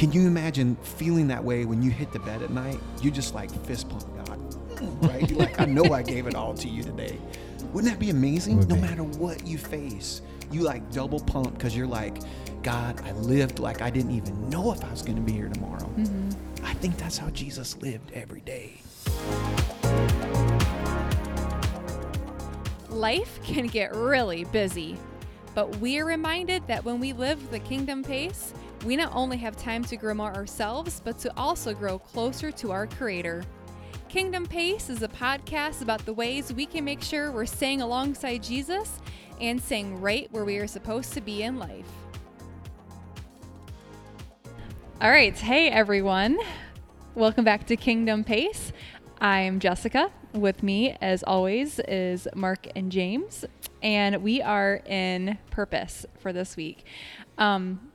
Can you imagine feeling that way when you hit the bed at night? You just like fist pump God, mm, right? You're like, I know I gave it all to you today. Wouldn't that be amazing? Would no be. matter what you face, you like double pump because you're like, God, I lived like I didn't even know if I was going to be here tomorrow. Mm-hmm. I think that's how Jesus lived every day. Life can get really busy, but we are reminded that when we live the kingdom pace, we not only have time to grow more ourselves, but to also grow closer to our Creator. Kingdom Pace is a podcast about the ways we can make sure we're staying alongside Jesus and staying right where we are supposed to be in life. All right. Hey, everyone. Welcome back to Kingdom Pace. I'm Jessica. With me, as always, is Mark and James, and we are in purpose for this week. Um,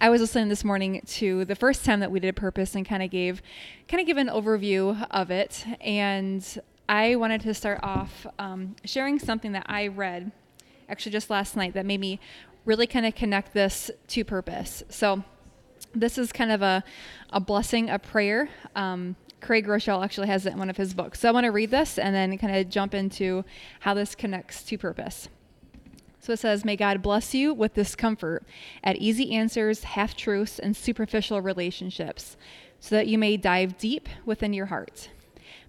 I was listening this morning to the first time that we did purpose and kind of gave, kind of give an overview of it, and I wanted to start off um, sharing something that I read, actually just last night, that made me really kind of connect this to purpose. So this is kind of a, a blessing, a prayer. Um, Craig Groeschel actually has it in one of his books. So I want to read this and then kind of jump into how this connects to purpose. So it says, May God bless you with discomfort at easy answers, half truths, and superficial relationships, so that you may dive deep within your heart.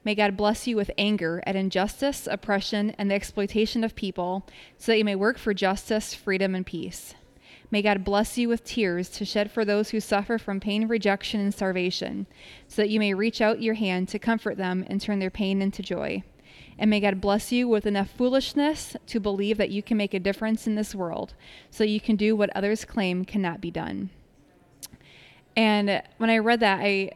May God bless you with anger at injustice, oppression, and the exploitation of people, so that you may work for justice, freedom, and peace. May God bless you with tears to shed for those who suffer from pain, rejection, and starvation, so that you may reach out your hand to comfort them and turn their pain into joy. And may God bless you with enough foolishness to believe that you can make a difference in this world, so you can do what others claim cannot be done. And when I read that, I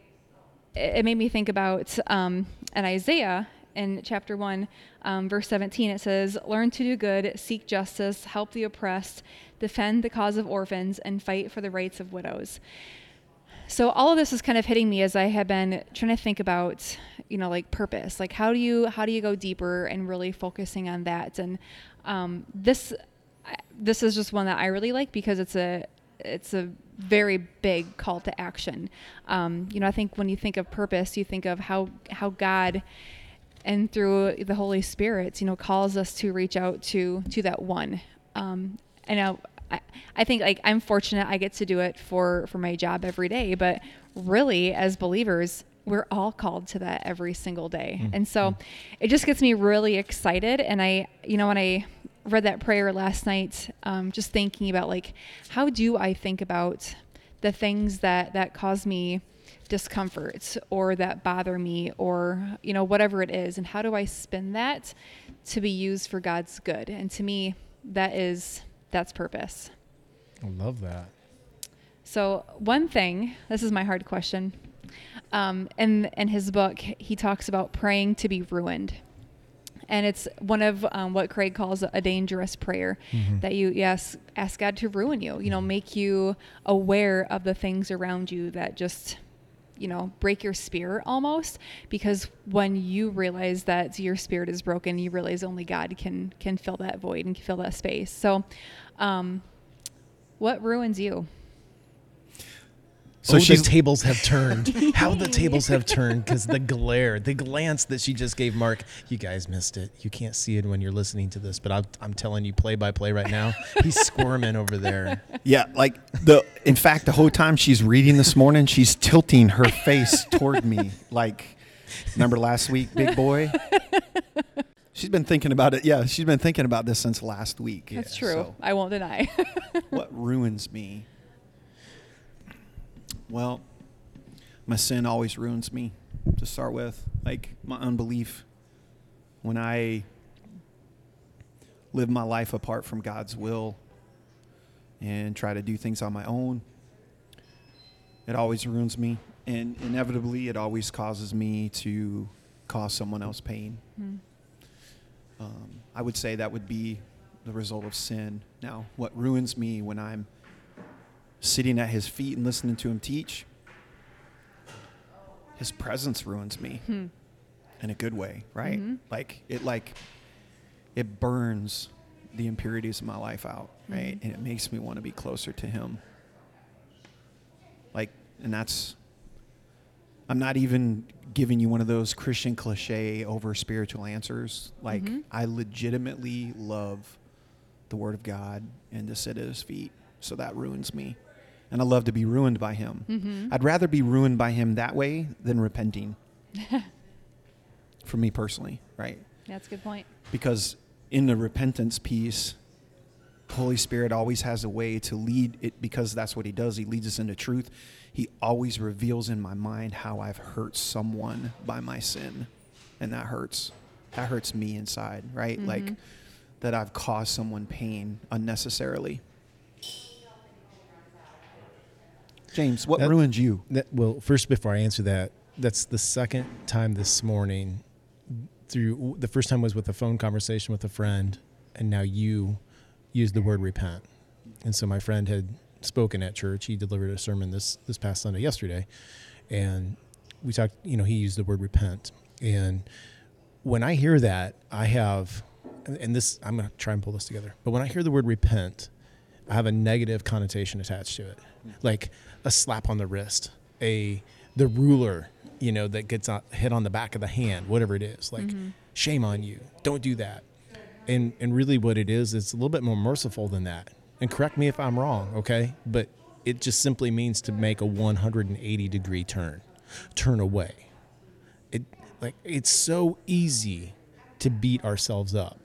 it made me think about um, in Isaiah in chapter 1, um, verse 17. It says, Learn to do good, seek justice, help the oppressed, defend the cause of orphans, and fight for the rights of widows. So all of this is kind of hitting me as I have been trying to think about, you know, like purpose. Like how do you how do you go deeper and really focusing on that? And um, this this is just one that I really like because it's a it's a very big call to action. Um, you know, I think when you think of purpose, you think of how how God and through the Holy Spirit, you know, calls us to reach out to to that one. Um, I know. I, I think like I'm fortunate I get to do it for for my job every day, but really as believers, we're all called to that every single day. And so it just gets me really excited and I you know when I read that prayer last night, um, just thinking about like how do I think about the things that that cause me discomfort or that bother me or you know whatever it is and how do I spin that to be used for God's good and to me that is that's purpose. I love that. So one thing, this is my hard question. Um, in in his book, he talks about praying to be ruined, and it's one of um, what Craig calls a dangerous prayer that you yes ask God to ruin you. You know, make you aware of the things around you that just you know break your spirit almost because when you realize that your spirit is broken you realize only god can can fill that void and fill that space. So um what ruins you So Oh, the she's- tables have turned. How the tables have turned because the glare, the glance that she just gave Mark. You guys missed it. You can't see it when you're listening to this, but I'm, I'm telling you, play by play right now. He's squirming over there. Yeah, like the in fact the whole time she's reading this morning, she's tilting her face toward me like remember last week, big boy? She's been thinking about it. Yeah, she's been thinking about this since last week. that's Yeah, true so i won't deny what ruins me? Well, my sin always ruins me to start with. Like my unbelief when I live my life apart from God's will and try to do things on my own. It always ruins me. And inevitably, it always causes me to cause someone else pain. Hmm. Um, I would say that would be the result of sin. Now, what ruins me when I'm sitting at his feet and listening to him teach, his presence ruins me Hmm. in a good way, right? Mhm. Like it like it burns the impurities of my life out, right? Mhm. And it makes me want to be closer to him. Like And that's, I'm not even giving you one of those Christian cliche over spiritual answers. Like, Mhm. I legitimately love the Word of God and to sit at His feet. So that ruins me. And I love to be ruined by Him. Mm-hmm. I'd rather be ruined by Him that way than repenting. For me personally, right? That's a good point. because in the repentance piece holy spirit always has a way to lead it because that's what he does he leads us into truth he always reveals in my mind how i've hurt someone by my sin and that hurts that hurts me inside right like Mhm. that i've caused someone pain unnecessarily james what That- ruined you That, well, first, before I answer that, that's the second time this morning. Through the first time was with a phone conversation with a friend, and now you used the word repent. And so my friend had spoken at church. He delivered a sermon this this past Sunday, yesterday, and we talked. You know, he used the word repent, and when I hear that, I have, and- and this I'm going to try and pull this together. But when I hear the word repent, I have a negative connotation attached to it, like a slap on the wrist, a the ruler, you know, that gets hit on the back of the hand, whatever it is. Like, mm-hmm. shame on you, don't do that. And and really, what it is, it's a little bit more merciful than that. And correct me if I'm wrong, okay? But it just simply means to make a 180 degree turn, turn away. It like it's so easy to beat ourselves up.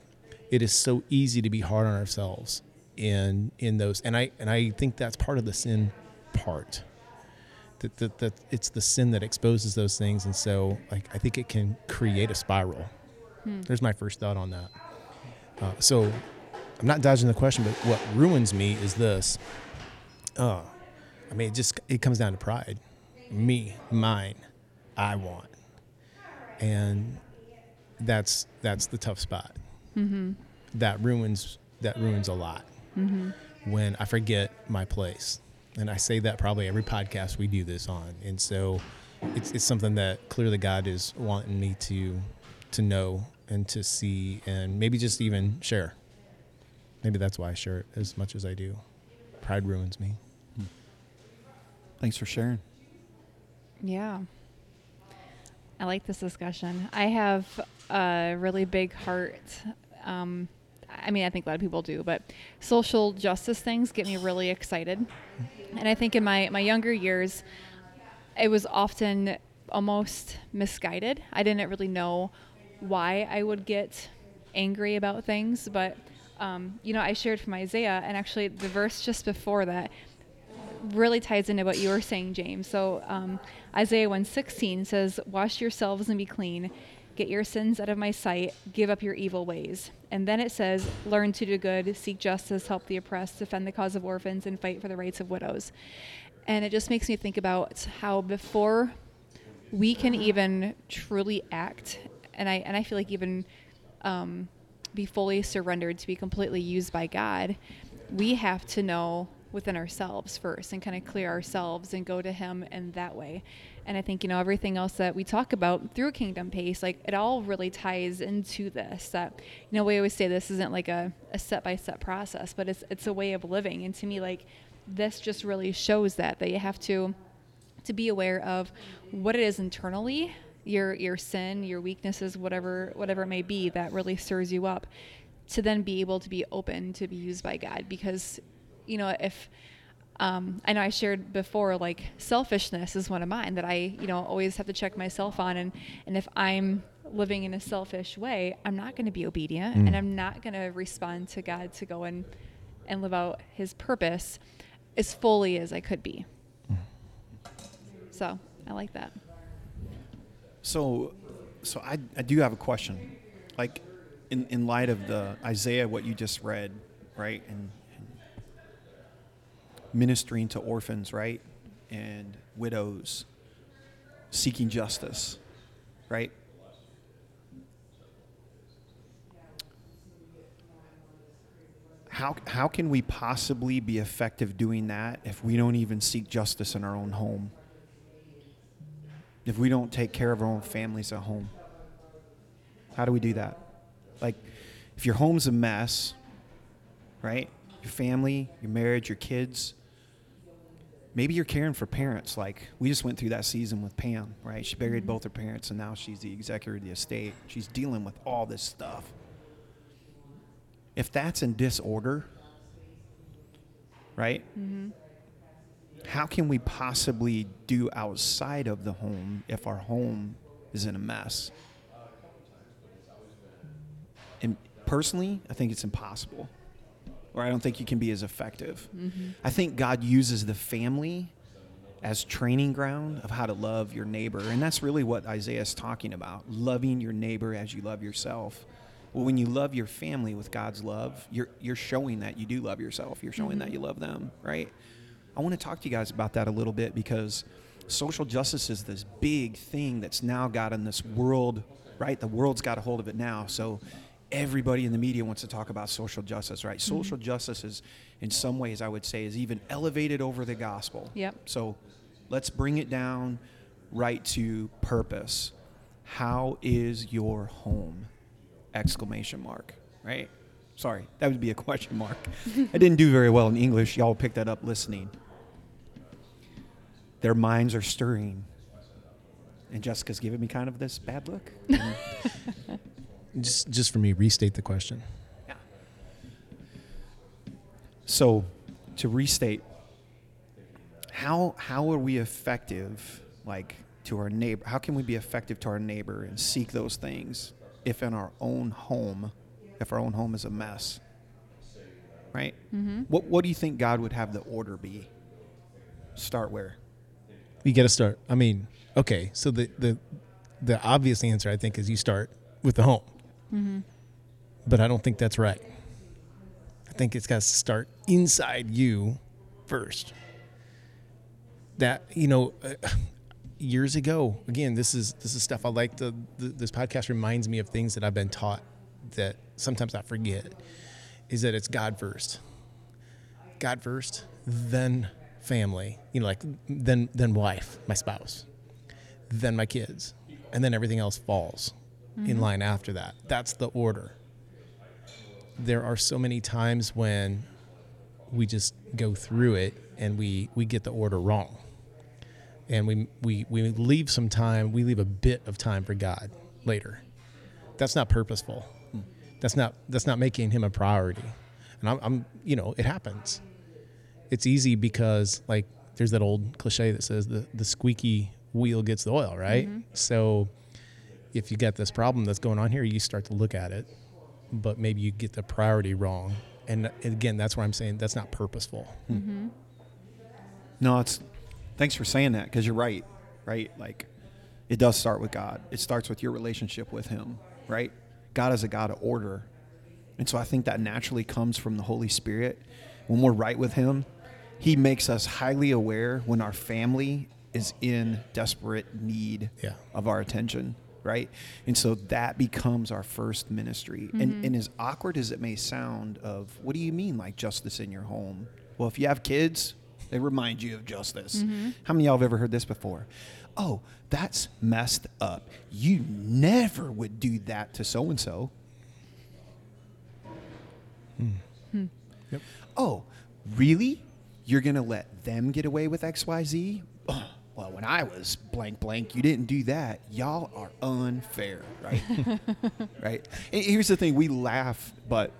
It is so easy to be hard on ourselves in in those and I and I think that's part of the sin part. That, that, that it's the sin that exposes those things and so like I think it can create a spiral. There's my first thought on that. Uh, so I'm not dodging the question, but what ruins me is this. Uh, I mean, it just it comes down to pride. Me, mine, I want, and that's that's the tough spot. Mm-hmm. That ruins that ruins a lot Mm-hmm. when I forget my place. And I say that probably every podcast we do this on. And so it's, it's something that clearly God is wanting me to to know and to see and maybe just even share. Maybe that's why I share it as much as I do. Pride ruins me. thanks for sharing Yeah. I like this discussion. I have a really big heart. Um, I mean, I think a lot of people do, but social justice things get me really excited. And I think in my, my younger years, it was often almost misguided. I didn't really know why I would get angry about things, but um, you know, I shared from Isaiah, and actually the verse just before that really ties into what you were saying, James. So um, Isaiah 1:16 says, "Wash yourselves and be clean. Get your sins out of my sight. Give up your evil ways." And then it says, "Learn to do good, seek justice, help the oppressed, defend the cause of orphans, and fight for the rights of widows." And it just makes me think about how before we can even truly act, and I and I feel like even um, be fully surrendered to be completely used by God, we have to know within ourselves first and kind of clear ourselves and go to Him in that way. And I think you know everything else that we talk about through Kingdom Pace, like it all really ties into this. That you know we always say this isn't like a, a step by step process, but it's it's a way of living. And to me, like this just really shows that that you have to to be aware of what it is internally your your sin your weaknesses whatever whatever it may be that really stirs you up to then be able to be open to be used by god because you know if um, I know I shared before, like selfishness is one of mine that I, you know, always have to check myself on. And, and if I'm living in a selfish way, I'm not going to be obedient Mm. and I'm not going to respond to God to go and, and live out his purpose as fully as I could be. So I like that. So, so I, I do have a question. Like, in, in light of the Isaiah, what you just read, right? And, and ministering to orphans, right? And widows, seeking justice, right? How, how can we possibly be effective doing that if we don't even seek justice in our own home? if we don't take care of our own families at home? How do we do that? Like, if your home's a mess, right? Your family, your marriage, your kids, maybe you're caring for parents. Like we just went through that season with Pam, right? She buried mm-hmm. both her parents, and now she's the executor of the estate. She's dealing with all this stuff. If that's in disorder, right? Mm-hmm. How can we possibly do outside of the home if our home is in a mess? And personally, I think it's impossible. Or I don't think you can be as effective. Mm-hmm. I think God uses the family as training ground of how to love your neighbor. And that's really what Isaiah is talking about loving your neighbor as you love yourself. Well, when you love your family with God's love, you're, you're showing that you do love yourself. You're showing that mm-hmm. you love them, right? I want to talk to you guys about that a little bit because social justice is this big thing that's now got in this world, right? The world's got a hold of it now. So everybody in the media wants to talk about social justice, right? Mm-hmm. Social justice is, in some ways, I would say, is even elevated over the gospel. Yep. So let's bring it down right to purpose. How is your home? Exclamation mark, right? Sorry, that would be a question mark. I didn't do very well in English. Y'all picked that up listening. Their minds are stirring. And Jessica's giving me kind of this bad look. Mm-hmm. Just just for me, restate the question. Yeah. So, to restate, how how are we effective, like to our neighbor? How can we be effective to our neighbor and seek those things if in our own home, if our own home is a mess, right? Mm-hmm. What what do you think God would have the order be? Start where? You got to start. I mean, okay. So the the the obvious answer I think is you start with the home, but I don't think that's right. I think it's got to start inside you first. That you know, uh, years ago. Again, this is this is stuff I like. The, this podcast reminds me of things that I've been taught that sometimes I forget. Is that it's God first. God first, then family. You know, like then then wife, my spouse, then my kids, and then everything else falls in mm-hmm. line after that. That's the order. There are so many times when we just go through it and we we get the order wrong. And we we we leave some time, we leave a bit of time for God later. That's not purposeful. That's not that's not making him a priority. And I'm, I'm you know, it happens it's easy because like there's that old cliche that says the, the squeaky wheel gets the oil, right? Mm-hmm. So if you got this problem that's going on here, you start to look at it, but maybe you get the priority wrong. And again, that's where I'm saying that's not purposeful. No, it's thanks for saying that because you're right, right? Like it does start with God. It starts with your relationship with Him, right? God is a God of order. And so I think that naturally comes from the Holy Spirit. When we're right with Him, He makes us highly aware when our family is in desperate need Yeah. of our attention, right? And so that becomes our first ministry. And, mm-hmm. and as awkward as it may sound, of what do you mean like justice in your home? Well, if you have kids, they remind you of justice. Mm-hmm. How many of y'all have ever heard this before? Oh, that's messed up. You never would do that to so and so. Yep. Oh, really? You're going to let them get away with XYZ? Well, when I was blank blank, you didn't do that. Y'all are unfair, right? right? And here's the thing we laugh, but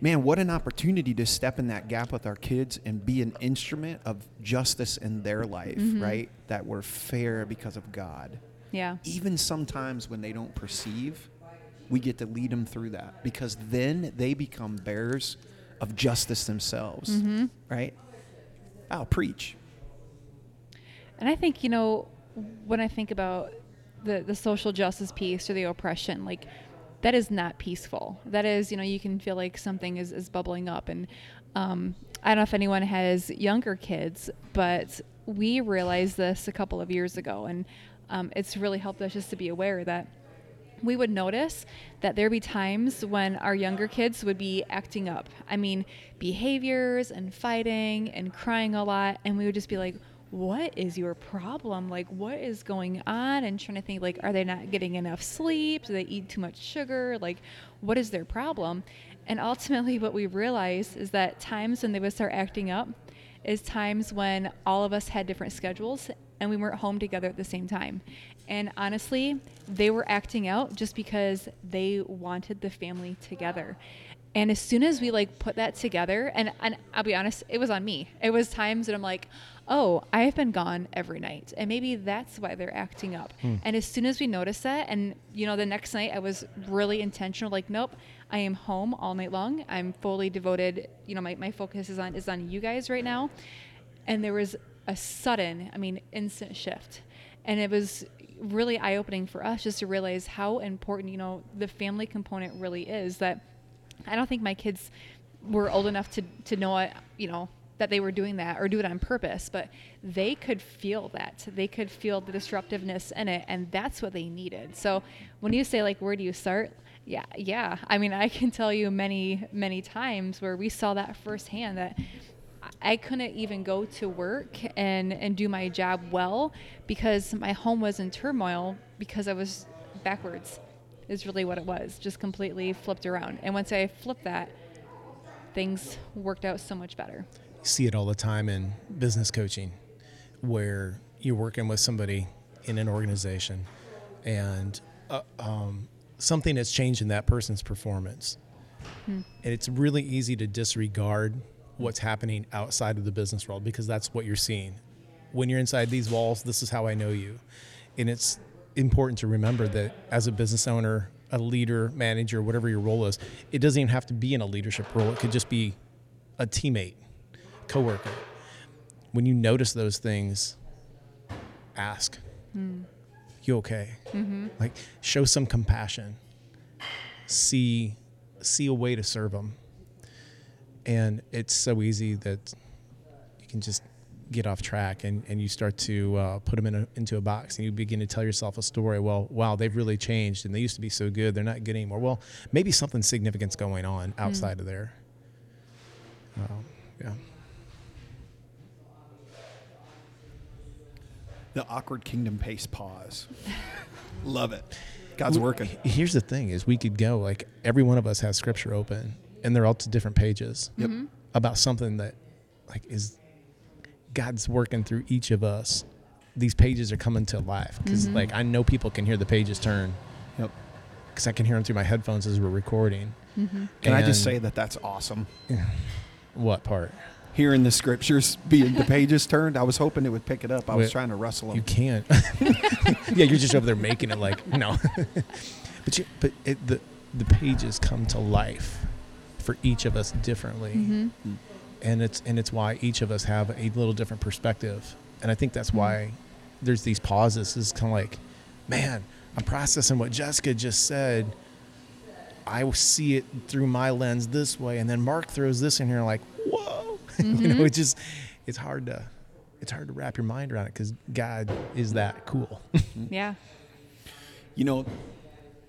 man, what an opportunity to step in that gap with our kids and be an instrument of justice in their life, mm-hmm. right? That we're fair because of God. Yeah. Even sometimes when they don't perceive, we get to lead them through that because then they become bearers of justice themselves, mm-hmm. right? I'll preach. And I think, you know, when I think about the, the social justice piece or the oppression, like that is not peaceful. That is, you know, you can feel like something is, is bubbling up. And um, I don't know if anyone has younger kids, but we realized this a couple of years ago. And um, it's really helped us just to be aware that we would notice that there'd be times when our younger kids would be acting up. I mean, behaviors and fighting and crying a lot. And we would just be like, what is your problem? Like, what is going on? And trying to think, like, are they not getting enough sleep? Do they eat too much sugar? Like, what is their problem? And ultimately, what we realized is that times when they would start acting up is times when all of us had different schedules and we weren't home together at the same time. And honestly, they were acting out just because they wanted the family together. And as soon as we like put that together, and, and I'll be honest, it was on me. It was times that I'm like, oh, I have been gone every night. And maybe that's why they're acting up. Hmm. And as soon as we noticed that, and you know, the next night I was really intentional, like, nope, I am home all night long. I'm fully devoted, you know, my, my focus is on is on you guys right now. And there was a sudden, I mean, instant shift. And it was really eye opening for us just to realize how important, you know, the family component really is that I don't think my kids were old enough to, to know it, you know, that they were doing that or do it on purpose, but they could feel that. They could feel the disruptiveness in it, and that's what they needed. So when you say like, where do you start? Yeah, yeah. I mean, I can tell you many, many times where we saw that firsthand that I couldn't even go to work and and do my job well because my home was in turmoil because I was backwards. Is really what it was, just completely flipped around. And once I flipped that, things worked out so much better. See it all the time in business coaching where you're working with somebody in an organization and uh, um, something has changed in that person's performance. And it's really easy to disregard what's happening outside of the business world because that's what you're seeing. When you're inside these walls this is how i know you. And it's important to remember that as a business owner a leader manager whatever your role is it doesn't even have to be in a leadership role. It could just be a teammate coworker. When you notice those things, ask, "You okay?" Like show some compassion. See, see a way to serve them. And it's so easy that you can just get off track and, and you start to uh, put them in a, into a box and you begin to tell yourself a story. Well, wow, they've really changed and they used to be so good. They're not good anymore. Well, maybe something significant's going on outside of there. Um, yeah. The awkward kingdom pace pause. Love it. God's Well, working. Here's the thing: is we could go like every one of us has scripture open, and they're all to different pages Yep. Mm-hmm. about something that, like, is God's working through each of us. These pages are coming to life because, mm-hmm. like, I know people can hear the pages turn Yep. because I can hear them through my headphones as we're recording. Mm-hmm. Can I just say that that's awesome? what part? Hearing the scriptures being the pages turned, I was hoping it would pick it up. I was Wait, trying to rustle them. You can't. yeah, you're just over there making it like no. but you, but it, the the pages come to life for each of us differently, Mm-hmm. and it's and it's why each of us have a little different perspective, and I think that's Mhm. why there's these pauses. It's kind of like, man, I'm processing what Jessica just said. I see it through my lens this way, and then Mark throws this in here, like, whoa, you know, Mhm. it just it's hard to it's hard to wrap your mind around it because God is that cool. Mm-hmm. Yeah. You know,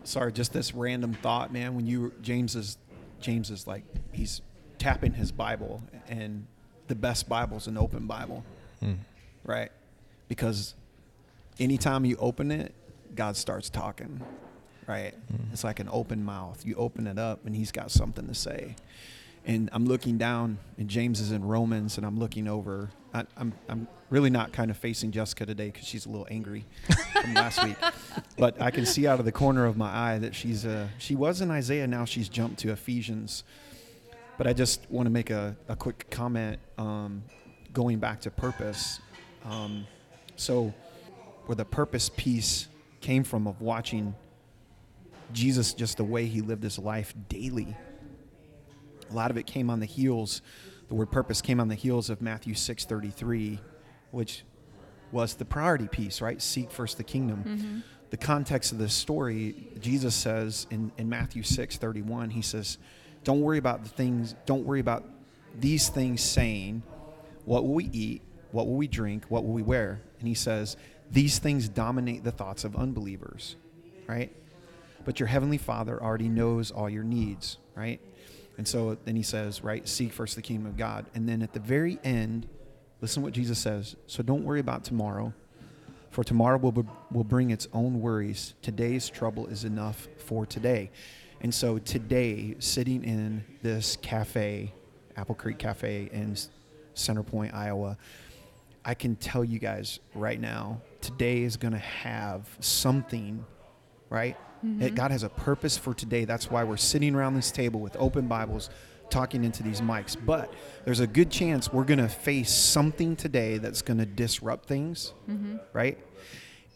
sorry, just this random thought, man. When you James is James is like he's tapping his Bible, and the best Bible is an open Bible, hmm. right? Because anytime you open it, God starts talking, right? Hmm. It's like an open mouth. You open it up, and He's got something to say. And I'm looking down, and James is in Romans, and I'm looking over. I, I'm I'm really not kind of facing Jessica today because she's a little angry from last week, but I can see out of the corner of my eye that she's uh she was in Isaiah. Now she's jumped to Ephesians. But I just want to make a, a quick comment um, going back to purpose. Um, so, where the purpose piece came from of watching Jesus, just the way he lived his life daily. A lot of it came on the heels. The word purpose came on the heels of Matthew six thirty three, which was the priority piece, right? Seek first the kingdom. Mm-hmm. The context of this story, Jesus says in, in Matthew six thirty one, he says, Don't worry about the things, don't worry about these things saying, What will we eat? What will we drink? What will we wear? And he says, These things dominate the thoughts of unbelievers, right? But your heavenly Father already knows all your needs, right? And so then he says, right, seek first the kingdom of God. And then at the very end, listen what Jesus says. So don't worry about tomorrow, for tomorrow will, will bring its own worries. Today's trouble is enough for today. And so today, sitting in this cafe, Apple Creek Cafe in S- Center Point, Iowa. I can tell you guys right now, today is going to have something, right? Mm-hmm. That God has a purpose for today. That's why we're sitting around this table with open Bibles talking into these mics. But there's a good chance we're going to face something today that's going to disrupt things, mm-hmm. right?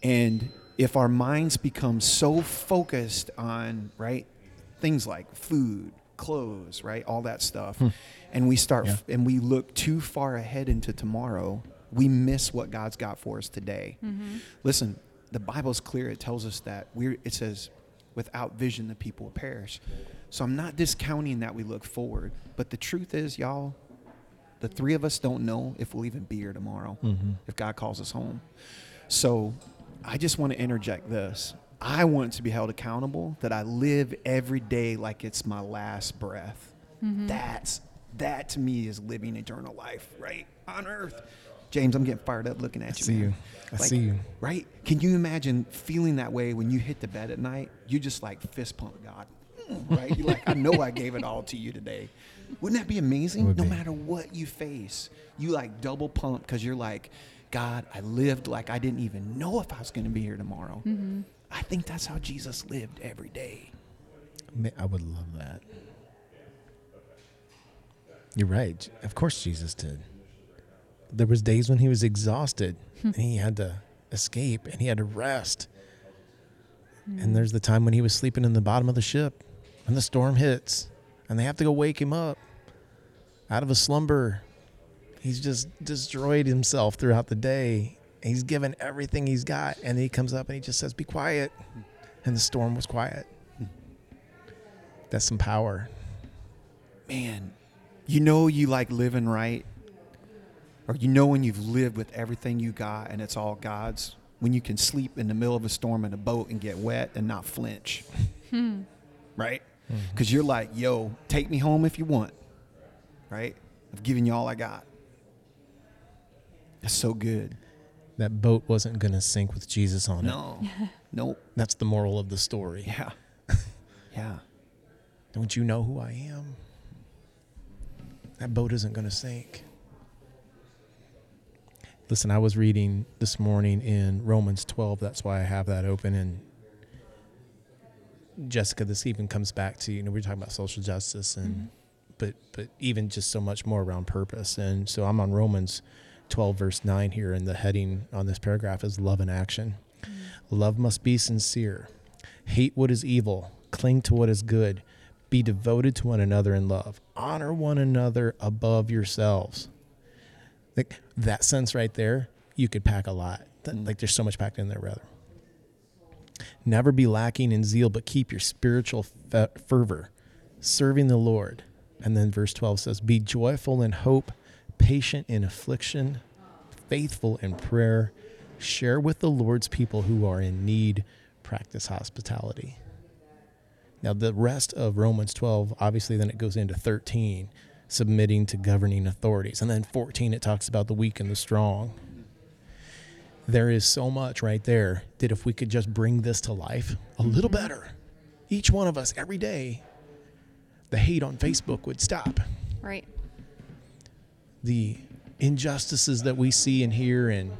And if our minds become so focused on, right, things like food, clothes, right, all that stuff, hmm. and we start Yeah. and we look too far ahead into tomorrow, we miss what God's got for us today. Mm-hmm. Listen, the Bible's clear. It tells us that we're it says without vision the people will perish. So I'm not discounting that we look forward, but the truth is, y'all, the three of us don't know if we'll even be here tomorrow mm-hmm. if God calls us home. So I just want to interject this. I want to be held accountable that I live every day like it's my last breath. Mm-hmm. That's that to me is living eternal life, right? On earth. James, I'm getting fired up looking at you. see man. you. I see you. Right? Can you imagine feeling that way when you hit the bed at night? You just like fist pump God. Mm, Right? You're like, I know I gave it all to you today. Wouldn't that be amazing? Would no be. matter what you face, you like double pump because you're like, God, I lived like I didn't even know if I was going to be here tomorrow. I think that's how Jesus lived every day. Ma- I would love that. You're right. Of course Jesus did. There was days when he was exhausted hmm. and he had to escape and he had to rest. And hmm. there's the time when he was sleeping in the bottom of the ship and the storm hits and they have to go wake him up out of a slumber. He's just destroyed himself throughout the day. He's given everything he's got and he comes up and he just says, "Be quiet." And the storm was quiet. That's some power. Man, you know you like living right, or you know when you've lived with everything you got and it's all God's, when you can sleep in the middle of a storm in a boat and get wet and not flinch. Hmm. Right? Mm-hmm. Because you're like, yo, take me home if you want. Right? I've given you all I got. That's so good. That boat wasn't going to sink with Jesus on it. No. nope. That's the moral of the story. Yeah. Yeah. Don't you know who I am? That boat isn't going to sink. Listen, I was reading this morning in Romans 12. That's why I have that open. And Jessica, this even comes back to you know we are talking about social justice and mm-hmm. but but even just so much more around purpose. And so I'm on Romans 12 verse 9 here, and the heading on this paragraph is love in action. Mm-hmm. Love must be sincere. Hate what is evil. Cling to what is good. Be devoted to one another in love. Honor one another above yourselves. Like that sense right there, you could pack a lot. Like there's so much packed in there, rather. Never be lacking in zeal, but keep your spiritual fe- fervor, serving the Lord. And then verse 12 says, Be joyful in hope, patient in affliction, faithful in prayer. Share with the Lord's people who are in need. Practice hospitality. Now, the rest of Romans 12, obviously, then it goes into 13, submitting to governing authorities. And then 14, it talks about the weak and the strong. There is so much right there that if we could just bring this to life a little better, each one of us every day, the hate on Facebook would stop. Right. The injustices that we see and hear and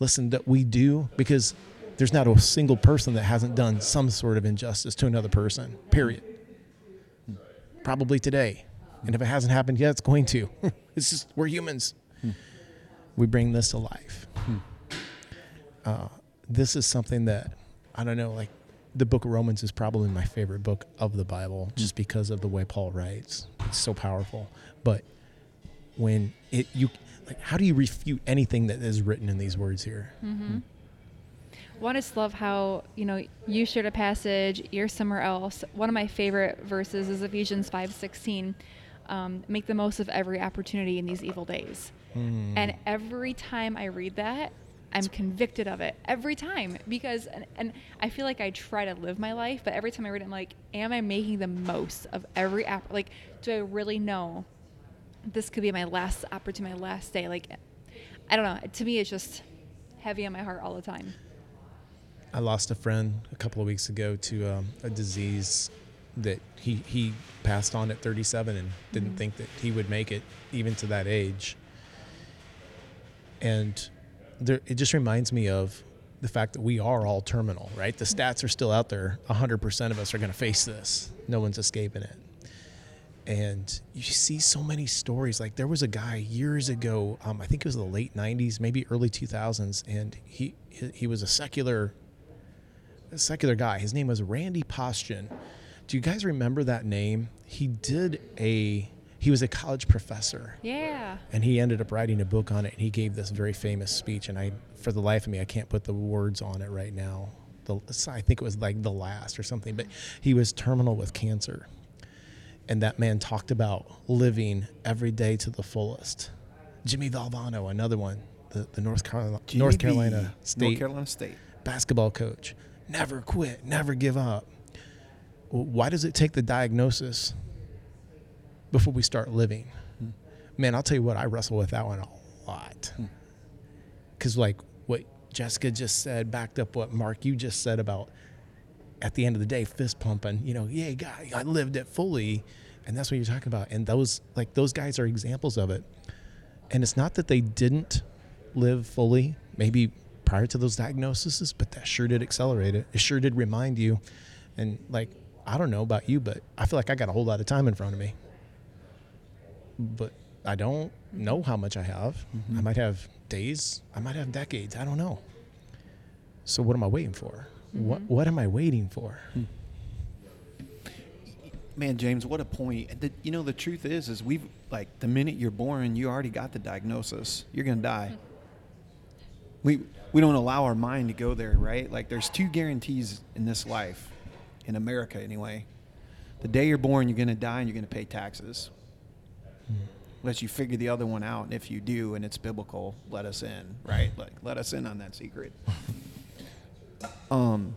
listen that we do, because there's not a single person that hasn't done some sort of injustice to another person, period. Probably today. And if it hasn't happened yet, it's going to. it's just, we're humans. We bring this to life. Uh, this is something that, I don't know, like the book of Romans is probably my favorite book of the Bible just because of the way Paul writes. It's so powerful. But when it, you, like, how do you refute anything that is written in these words here? Well, I just love how, you know, you shared a passage, you're somewhere else. One of my favorite verses is Ephesians 5.16. Um, make the most of every opportunity in these evil days. And every time I read that, I'm convicted of it every time because, and, and I feel like I try to live my life, but every time I read it, I'm like, am I making the most of every app? Like, do I really know this could be my last opportunity, my last day? Like, I don't know. To me, it's just heavy on my heart all the time. I lost a friend a couple of weeks ago to um, a disease that he, he passed on at 37 and didn't think that he would make it even to that age. and there, it just reminds me of the fact that we are all terminal, right? The stats are still out there. 100% of us are going to face this. No one's escaping it. And you see so many stories. Like there was a guy years ago, um, I think it was the late 90s, maybe early 2000s, and he he, was a secular a secular guy. His name was Randy Pausch. Do you guys remember that name? He did a he was a college professor Yeah. and he ended up writing a book on it and he gave this very famous speech and i for the life of me i can't put the words on it right now the, i think it was like the last or something but he was terminal with cancer and that man talked about living every day to the fullest jimmy valvano another one the, the north carolina north carolina state North Carolina State. basketball coach never quit never give up Well, why does it take the diagnosis before we start living? Hmm. Man i'll tell you what i wrestle with that one a lot. Hmm. Because like what jessica just said backed up what mark you just said about at the end of the day fist pumping you know yeah guy i lived it fully. And that's what you're talking about. And those like those guys are examples of it. And it's not that they didn't live fully maybe prior to those diagnoses but that sure did accelerate it. It sure did remind you. And like i don't know about you but i feel like i got a whole lot of time in front of me. But i don't mm-hmm. know how much i have. Mm-hmm. I might have days. I might have decades. I don't know. So what am i waiting for? What mm-hmm. what am i waiting for? Hmm. Man, James, what a point. The, you know, the truth is, is we've like the minute you're born, you already got the diagnosis. You're gonna die. Hmm. We we don't allow our mind to go there, right? Like there's two guarantees in this life, in America anyway. The day you're born, you're gonna die, and you're gonna pay taxes. Unless you figure the other one out, and if you do, and it's biblical, let us in, right? Like let us in on that secret. Um,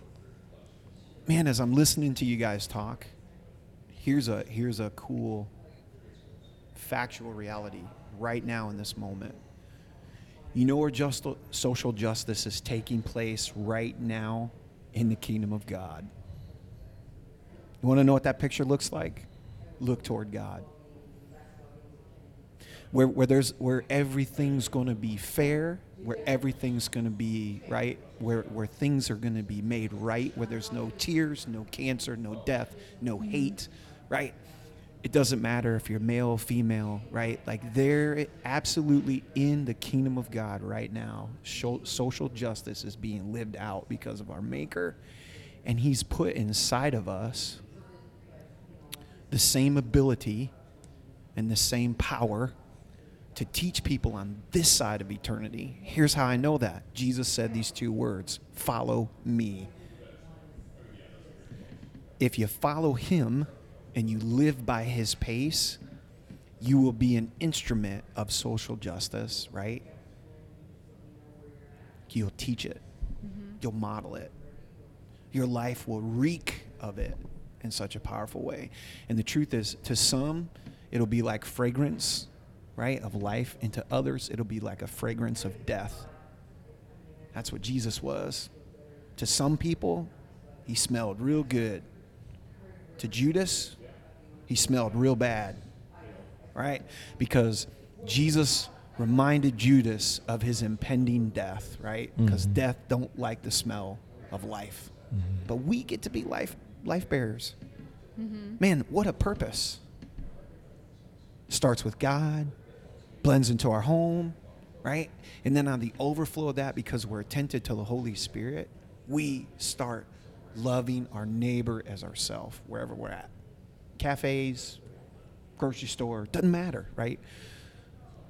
man, as I'm listening to you guys talk, here's a here's a cool factual reality right now in this moment. You know where just social justice is taking place right now in the kingdom of God. You want to know what that picture looks like? Look toward God. Where, where there's where everything's going to be fair, where everything's going to be right, where where things are going to be made right, where there's no tears, no cancer, no death, no hate, right? It doesn't matter if you're male, female, right? Like they're absolutely in the kingdom of God right now. Social justice is being lived out because of our Maker, and He's put inside of us the same ability and the same power to teach people on this side of eternity. Here's how I know that. Jesus said these two words follow me. If you follow him and you live by his pace, you will be an instrument of social justice, right? You'll teach it, mm-hmm. you'll model it. Your life will reek of it in such a powerful way. And the truth is, to some, it'll be like fragrance, right, of life, and to others, it'll be like a fragrance of death. That's what Jesus was. To some people, he smelled real good. To Judas, he smelled real bad, right? Because Jesus reminded Judas of his impending death, right? Because mm-hmm. death don't like the smell of life. Mm-hmm. But we get to be life life bearers. Mm-hmm. Man, what a purpose. Starts with God, blends into our home, right? And then on the overflow of that, because we're attentive to the Holy Spirit, we start loving our neighbor as ourselves wherever we're at. Cafes, grocery store, doesn't matter, right?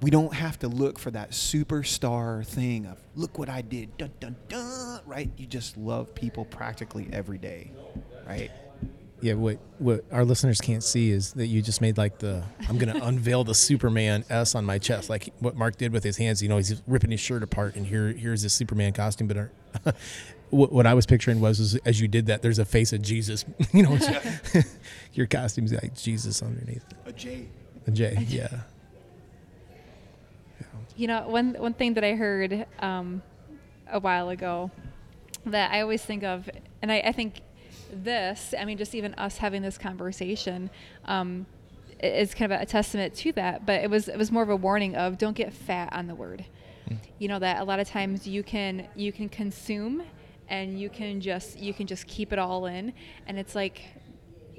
We don't have to look for that superstar thing of look what I did, dun dun dun, right? You just love people practically every day, right? Yeah, what what our listeners can't see is that you just made like the I'm gonna unveil the Superman S on my chest, like what Mark did with his hands. You know, he's ripping his shirt apart, and here here's his Superman costume. But our, uh, what, what I was picturing was, is as you did that, there's a face of Jesus. You know, your costume's like Jesus underneath A J. a J. Yeah. You know, one one thing that I heard um, a while ago that I always think of, and I, I think this, I mean, just even us having this conversation. Um, is kind of a testament to that. But it was it was more of a warning of don't get fat on the word. you know that a lot of times you can you can consume and you can just you can just keep it all in and it's like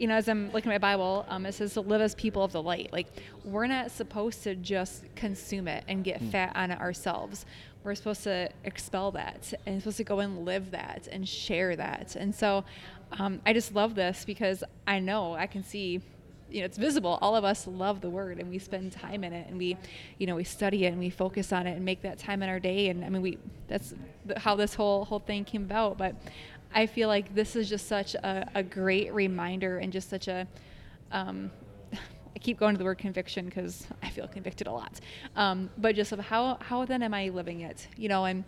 you know as i'm looking at my bible um, it says to live as people of the light. Like we're not supposed to just consume it and get fat on it ourselves. We're supposed to expel that and supposed to go and live that and share that. And so um, i just love this because i know i can see you know it's visible. All of us love the word and we spend time in it and we you know we study it and we focus on it and make that time in our day. And i mean we that's how this whole whole thing came about. But i feel like this is just such a, a great reminder and just such a um, I keep going to the word conviction because I feel convicted a lot. Um, but just of how how then am I living it? You know, and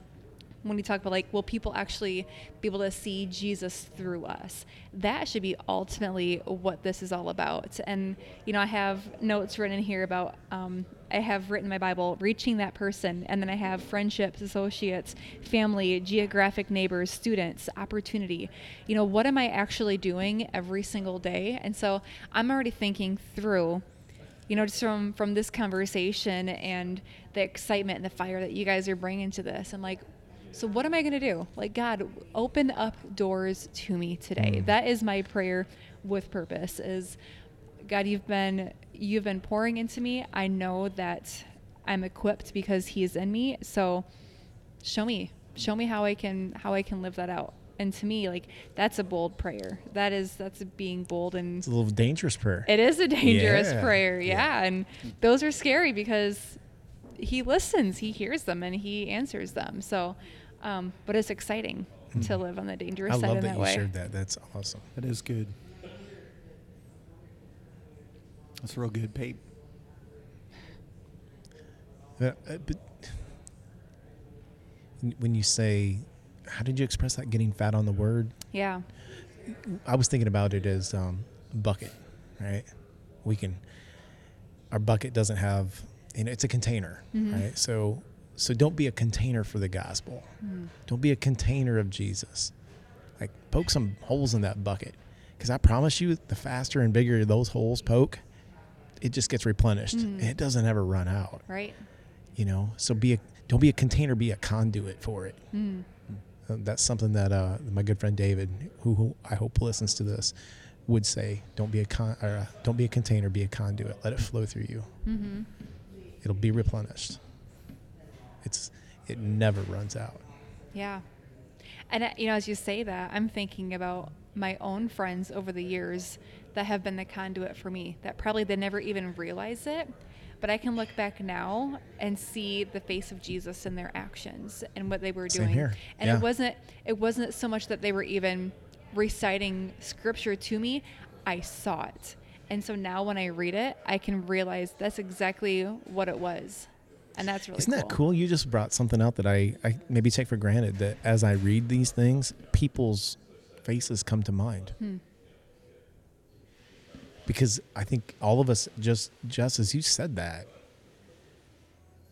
when we talk about like, will people actually be able to see Jesus through us? That should be ultimately what this is all about. And you know, I have notes written here about. Um, I have written my Bible, reaching that person, and then I have friendships, associates, family, geographic neighbors, students, opportunity. You know, what am I actually doing every single day? And so I'm already thinking through you know just from from this conversation and the excitement and the fire that you guys are bringing to this i'm like so what am i going to do like god open up doors to me today mm. that is my prayer with purpose is god you've been you've been pouring into me i know that i'm equipped because he's in me so show me show me how i can how i can live that out and to me like that's a bold prayer that is that's being bold and It's a little dangerous prayer. it is a dangerous Yeah. prayer, yeah. And those are scary because he listens, he hears them, and he answers them. So, um, but it's exciting to live on the dangerous Hmm. I side love in that that you way. shared that. That's awesome. That is good. That's real good, Pape. Uh, uh, but when you say, how did you express that? Getting fat on the word. Yeah, I was thinking about it as um, bucket, right? We can. Our bucket doesn't have, you know, it's a container, right? So, so don't be a container for the gospel. Don't be a container of Jesus. Like poke some holes in that bucket, because I promise you, the faster and bigger those holes poke, it just gets replenished, and it doesn't ever run out. right. You know, so be a don't be a container, be a conduit for it. Mm. Uh, that's something that uh, my good friend David, who, who I hope listens to this, would say. Don't be a con- or, uh, don't be a container, be a conduit. Let it flow through you. Mm-hmm. It'll be replenished. It's it never runs out. Yeah. And, uh, you know, as you say that, I'm thinking about my own friends over the years that have been the conduit for me, that probably they never even realize it. But I can look back now and see the face of Jesus in their actions and what they were Same doing. here. And Yeah. it wasn't it wasn't so much that they were even reciting scripture to me, I saw it. And so now when I read it, I can realize that's exactly what it was. And that's really Isn't that cool? You just brought something out that I, I maybe take for granted that as I read these things, people's faces come to mind. Hmm. Because I think all of us, just just as you said that,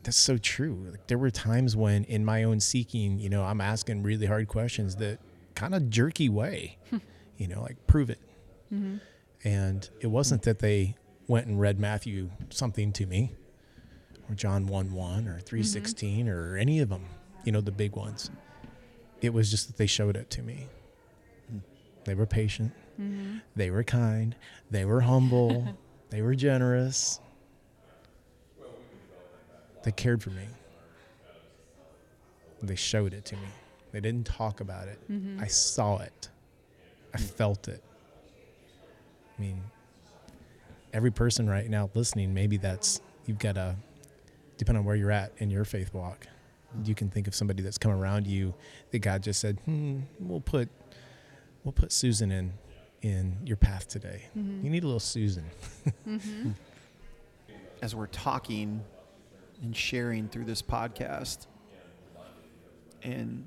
that's so true. Like there were times when, in my own seeking, you know, I'm asking really hard questions that kind of jerky way, you know, like prove it. Mm-hmm. And it wasn't that they went and read Matthew something to me, John 1 1 or 316 or any of them, you know, the big ones. It was just that they showed it to me. They were patient, Mm-hmm. they were kind, they were humble, they were generous. They cared for me. They showed it to me. They didn't talk about it. Mm-hmm. I saw it. I felt it. I mean, every person right now listening, maybe that's, you've got a, depending on where you're at in your faith walk, you can think of somebody that's come around you that God just said, hmm, we'll put, we'll put Susan in, in your path today. Mhm. You need a little Susan. Mm-hmm. As we're talking and sharing through this podcast, and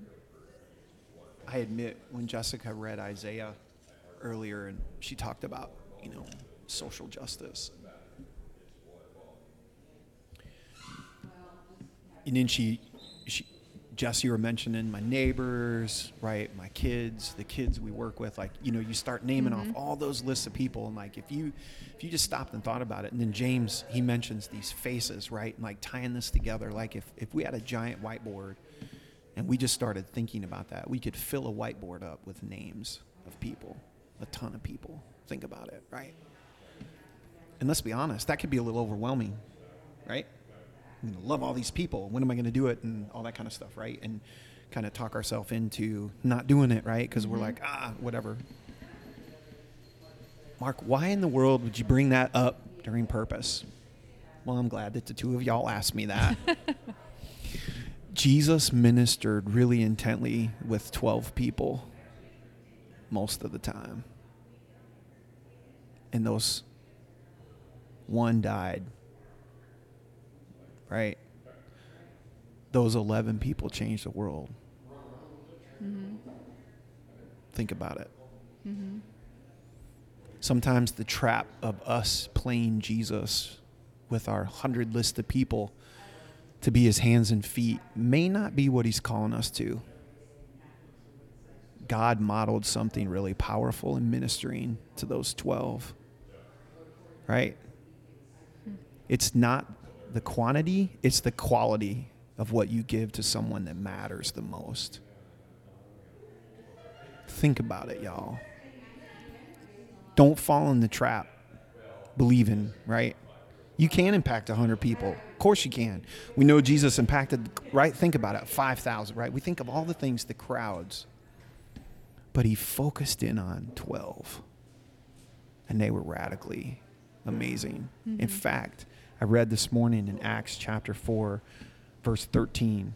I admit when Jessica read Isaiah earlier and she talked about, you know, social justice. And then she, she Jesse, you were mentioning my neighbors, right? My kids, the kids we work with. Like, you know, you start naming Mhm. off all those lists of people, and like, if you if you just stopped and thought about it, and then James he mentions these faces, right? And like tying this together. Like, if if we had a giant whiteboard, and we just started thinking about that, we could fill a whiteboard up with names of people, a ton of people. Think about it, right? And let's be honest, that could be a little overwhelming, right? I'm going to love all these people. When am I going to do it? And all that kind of stuff, right? And kind of talk ourselves into not doing it, right? Because we're Mhm. like, ah, whatever. Mark, why in the world would you bring that up during purpose? Well, I'm glad that the two of y'all asked me that. Jesus ministered really intently with 12 people most of the time. And those one died. Right? Those 11 people changed the world. Mhm. Think about it. Mhm. Sometimes the trap of us playing Jesus with our hundred list of people to be his hands and feet may not be what he's calling us to. God modeled something really powerful in ministering to those 12. Right? It's not the quantity, it's the quality of what you give to someone that matters the most. Think about it, y'all. Don't fall in the trap believing, right? You can impact 100 people. Of course you can. We know Jesus impacted, right? Think about it 5,000, right? We think of all the things, the crowds. But he focused in on 12. And they were radically amazing. In Mhm. fact, I read this morning in Acts chapter 4, verse 13.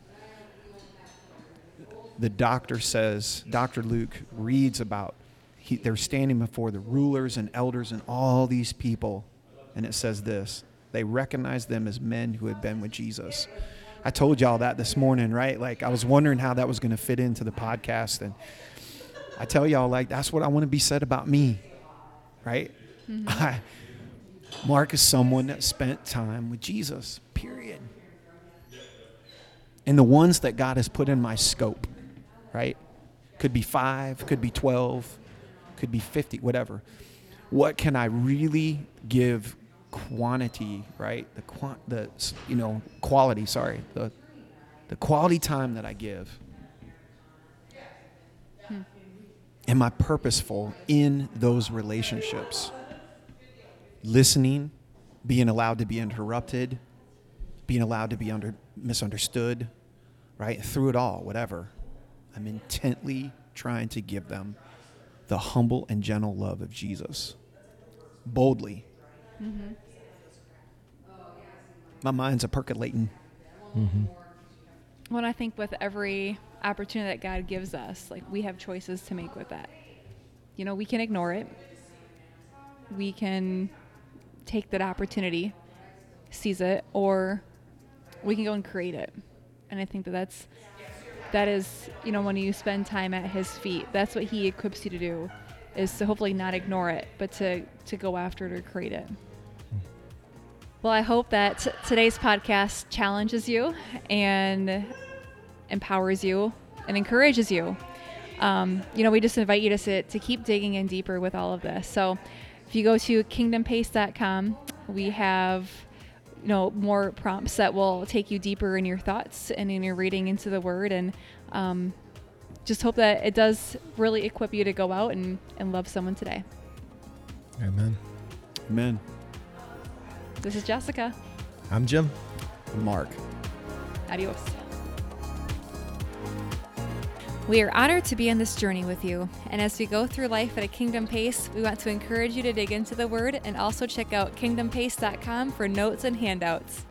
The doctor says, Dr. Luke reads about he, they're standing before the rulers and elders and all these people. And it says this they recognized them as men who had been with Jesus. I told y'all that this morning, right? Like, I was wondering how that was going to fit into the podcast. And I tell y'all, like, that's what I want to be said about me, right? Mm-hmm. I, Mark is someone that spent time with Jesus, period. And the ones that God has put in my scope, right? Could be five, could be 12, could be 50, whatever. What can I really give quantity, right? The quant, the you know quality. Sorry, the the quality time that I give. Hmm. Am I purposeful in those relationships? Listening, being allowed to be interrupted, being allowed to be under misunderstood, right? Through it all, whatever. I'm intently trying to give them the humble and gentle love of Jesus. Boldly. Mhm. My mind's a percolating. Mm-hmm. Well, I think with every opportunity that God gives us, like we have choices to make with that. You know, we can ignore it. We can take that opportunity, seize it, or we can go and create it. And I think that that's that is, you know, when you spend time at His feet, that's what He equips you to do, is to hopefully not ignore it, but to to go after it or create it. Well, I hope that t- today's podcast challenges you and empowers you and encourages you. Um, you know, we just invite you to sit, to keep digging in deeper with all of this. So, if you go to kingdompace.com, we have you know more prompts that will take you deeper in your thoughts and in your reading into the Word, and um, just hope that it does really equip you to go out and, and love someone today. Amen. Amen. This is Jessica. I'm Jim. Mark. Adios. We are honored to be on this journey with you. And as we go through life at a kingdom pace, we want to encourage you to dig into the word and also check out kingdompace.com for notes and handouts.